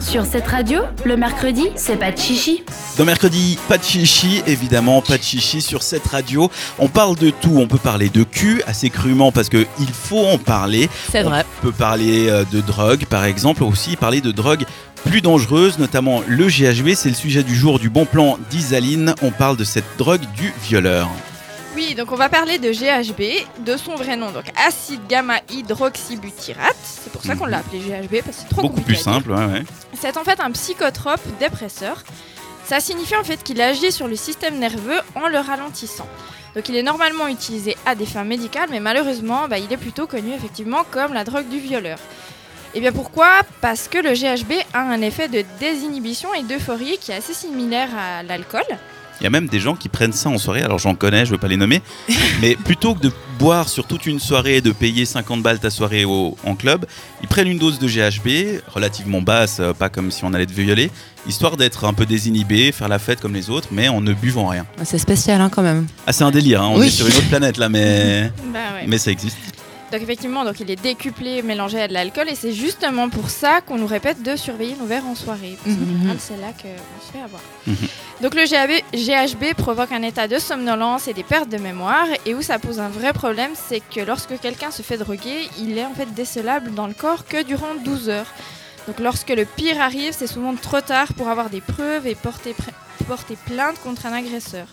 Sur cette radio, le mercredi, c'est pas de chichi. Dans mercredi, pas de chichi, évidemment, pas de chichi sur cette radio. On parle de tout, on peut parler de cul assez crûment parce qu'il faut en parler. C'est vrai. On peut parler euh, de drogue par exemple, aussi parler de drogue plus dangereuse, notamment le GHB, c'est le sujet du jour du bon plan d'Isaline. On parle de cette drogue du violeur. Oui, donc on va parler de GHB, de son vrai nom, donc acide gamma hydroxybutyrate. C'est pour ça qu'on l'a appelé GHB, parce que c'est trop Beaucoup compliqué plus à dire. simple, ouais, ouais. C'est en fait un psychotrope dépresseur. Ça signifie en fait qu'il agit sur le système nerveux en le ralentissant. Donc il est normalement utilisé à des fins médicales, mais malheureusement, bah, il est plutôt connu effectivement comme la drogue du violeur. Et bien pourquoi? Parce que le GHB a un effet de désinhibition et d'euphorie qui est assez similaire à l'alcool. Il y a même des gens qui prennent ça en soirée, alors j'en connais, je veux pas les nommer, mais plutôt que de boire sur toute une soirée et de payer 50 balles ta soirée au- en club, ils prennent une dose de GHB, relativement basse, euh, pas comme si on allait te violer, histoire d'être un peu désinhibé, faire la fête comme les autres, mais en ne buvant rien. C'est spécial hein, quand même. Ah c'est un délire, hein, on Oui. est sur une autre planète là, mais, Bah ouais. mais ça existe. Donc effectivement, donc il est décuplé, mélangé à de l'alcool, et c'est justement pour ça qu'on nous répète de surveiller nos verres en soirée. Parce qu'en Mhm. général, c'est là qu'on se fait avoir. Mhm. Donc le GHB, provoque un état de somnolence et des pertes de mémoire, et où ça pose un vrai problème, c'est que lorsque quelqu'un se fait droguer, il est en fait décelable dans le corps que durant 12 heures. Donc lorsque le pire arrive, c'est souvent trop tard pour avoir des preuves et porter, porter plainte contre un agresseur.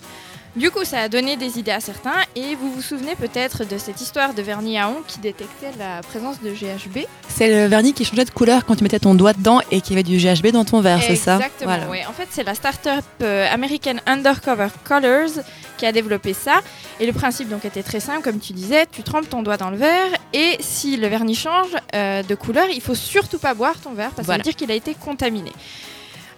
Du coup, ça a donné des idées à certains, et vous vous souvenez peut-être de cette histoire de vernis à ongles qui détectait la présence de GHB. C'est le vernis qui changeait de couleur quand tu mettais ton doigt dedans et qu'il y avait du GHB dans ton verre, c'est ça? Exactement, Voilà. ouais. En fait, c'est la start-up euh, American Undercover Colors qui a développé ça. Et le principe donc était très simple, comme tu disais, tu trempes ton doigt dans le verre et si le vernis change euh, de couleur, il faut surtout pas boire ton verre parce que ça veut dire qu'il a été contaminé.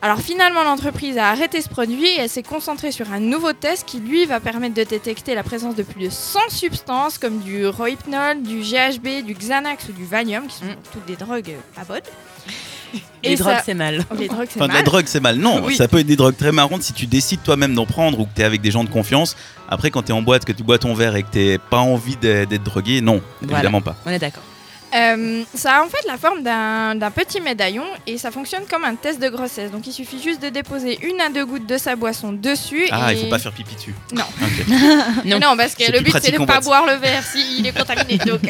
Alors finalement, l'entreprise a arrêté ce produit et elle s'est concentrée sur un nouveau test qui lui va permettre de détecter la présence de plus de 100 substances comme du rohypnol, du GHB, du Xanax ou du Valium, qui sont Mm. toutes des drogues euh, pas bonnes. Les Et drogues, ça- c'est mal. Les drogues, c'est Enfin, de la mal. drogue, c'est mal. Non, Oui. ça peut être des drogues très marrantes si tu décides toi-même d'en prendre ou que tu es avec des gens de confiance. Après, quand tu es en boîte, que tu bois ton verre et que tu pas envie d'être d'être drogué, non, Voilà. évidemment pas. On est d'accord. Euh, ça a en fait la forme d'un petit médaillon et ça fonctionne comme un test de grossesse. Donc il suffit juste de déposer une à deux gouttes de sa boisson dessus. Ah, et... il faut pas faire pipi dessus. Non. Mais non, parce que le but c'est de ne pas boire le verre s'il est contaminé. donc.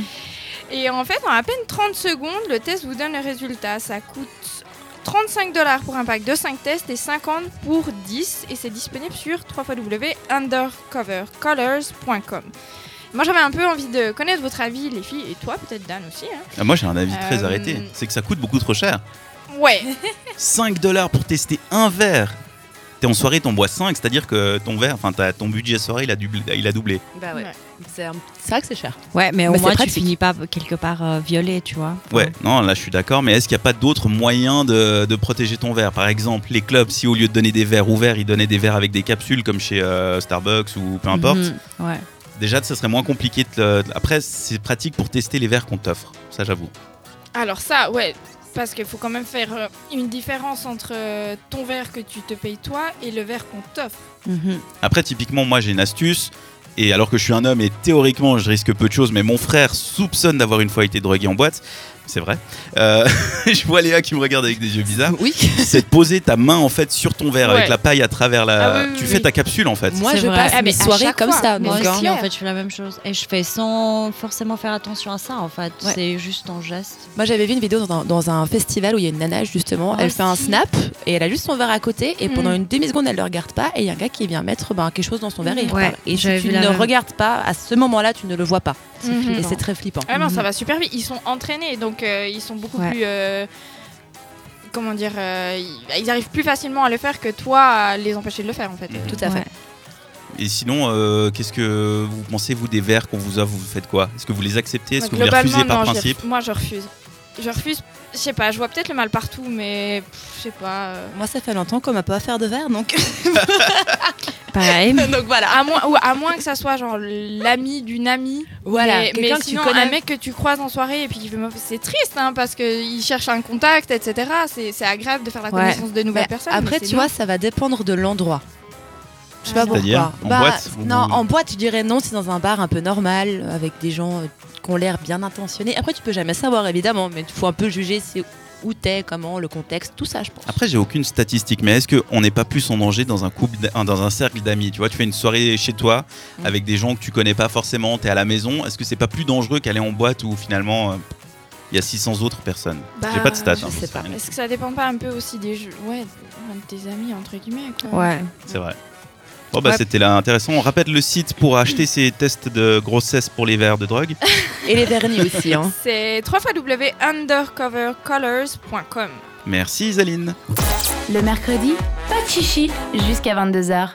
et en fait, en à peine 30 secondes, le test vous donne le résultat. Ça coûte 35 dollars pour un pack de 5 tests et 50 pour 10 et c'est disponible sur www.undercovercolors.com. Moi j'avais un peu envie de connaître votre avis les filles et toi peut-être Dan aussi. hein. Ah, Moi, j'ai un avis très Euh, arrêté. C'est que ça coûte beaucoup trop cher. Ouais, 5 dollars pour tester un verre. T'es en soirée, t'en bois 5, c'est-à-dire que ton verre, enfin t'as- ton budget soirée, il a, doublé, il a doublé. Bah ouais. C'est un- c'est vrai que c'est cher. Ouais, mais au Mais c'est moins tu pratique. finis pas quelque part euh, violé, tu vois. Ouais, non, là je suis d'accord, mais est-ce qu'il n'y a pas d'autres moyens de, de protéger ton verre? Par exemple, les clubs, si au lieu de donner des verres ouverts, ils donnaient des verres avec des capsules comme chez euh, Starbucks ou peu importe, Mhm, ouais. Déjà ça serait moins compliqué. de le- Après, c'est pratique pour tester les verres qu'on t'offre, ça j'avoue. alors ça, ouais, parce qu'il faut quand même faire euh, une différence entre euh, ton verre que tu te payes toi et le verre qu'on t'offre. Mhm. Après, typiquement, moi j'ai une astuce. Et alors que je suis un homme et théoriquement je risque peu de choses, mais mon frère soupçonne d'avoir une fois été drogué en boîte, c'est vrai. Euh, je vois Léa qui me regarde avec des yeux bizarres. Oui. C'est de poser ta main en fait sur ton verre Ouais. avec la paille à travers la. Ah oui, oui, tu oui. fais ta capsule en fait. Moi, je vrai. passe Ah, mes soirées comme fois. ça. Moi aussi, en fait, je fais la même chose. Et je fais sans forcément faire attention à ça, en fait. Ouais. C'est juste en geste. Moi, j'avais vu une vidéo dans un, dans un festival où il y a une nana, justement. Ah, elle fait un snap et elle a juste son verre à côté. Et pendant Mm. une demi-seconde, elle ne le regarde pas. Et il y a un gars qui vient mettre ben, quelque chose dans son verre et il Ouais, repart. Et si tu ne regardes pas, à ce moment-là, tu ne le vois pas. Mhm. Et c'est très flippant. Ah non, ça Mhm. va super vite. Ils sont entraînés, donc euh, ils sont beaucoup Ouais. plus. euh, comment dire euh, ils, arrivent plus facilement à le faire que toi à les empêcher de le faire en fait. Tout à fait. Ouais. Et sinon, euh, qu'est-ce que vous pensez vous des verres qu'on vous offre Vous faites quoi? Est-ce que vous les acceptez? Est-ce que vous les refusez par non, principe? ref- Moi, je refuse. Je refuse. Je sais pas, je vois peut-être le mal partout, mais je sais pas. euh. Moi, ça fait longtemps qu'on m'a pas offert de verre, donc. Pareil. donc voilà. À moins, ou à moins que ça soit genre l'ami d'une amie. Voilà, mais, quelqu'un mais que tu sinon, connais. un mec que tu croises en soirée et puis qui veut me- c'est triste hein, parce qu'il cherche un contact, etc. C'est c'est agréable de faire la Ouais. connaissance de nouvelles Mais personnes. Après, tu vois, ça va dépendre de l'endroit. Je sais pas pourquoi. C'est-à-dire, en Bah, boîte ou- Non, en boîte, je dirais non. C'est dans un bar un peu normal, avec des gens euh, qui ont l'air bien intentionnés. Après, tu peux jamais savoir, évidemment, mais il faut un peu juger si où t'es, comment, le contexte, tout ça, je pense. Après, j'ai aucune statistique, mais est-ce qu'on n'est pas plus en danger dans un couple, d'a- dans un cercle d'amis? Tu vois, tu fais une soirée chez toi Mm. avec des gens que tu connais pas forcément, t'es à la maison. Est-ce que c'est pas plus dangereux qu'aller en boîte où finalement euh, il y a 600 autres personnes? Bah, J'ai pas de stats. je hein, sais pas. Est-ce que ça dépend pas un peu aussi des jeux Ouais, de tes amis, entre guillemets. Quoi? Ouais. C'est vrai. Bon bah Ouais. c'était là intéressant. On rappelle le site pour acheter ces tests de grossesse pour les verres de drogue. Et les vernis aussi. Hein. C'est www.undercovercolors.com. Merci Isaline. Le mercredi, pas de chichi jusqu'à 22h.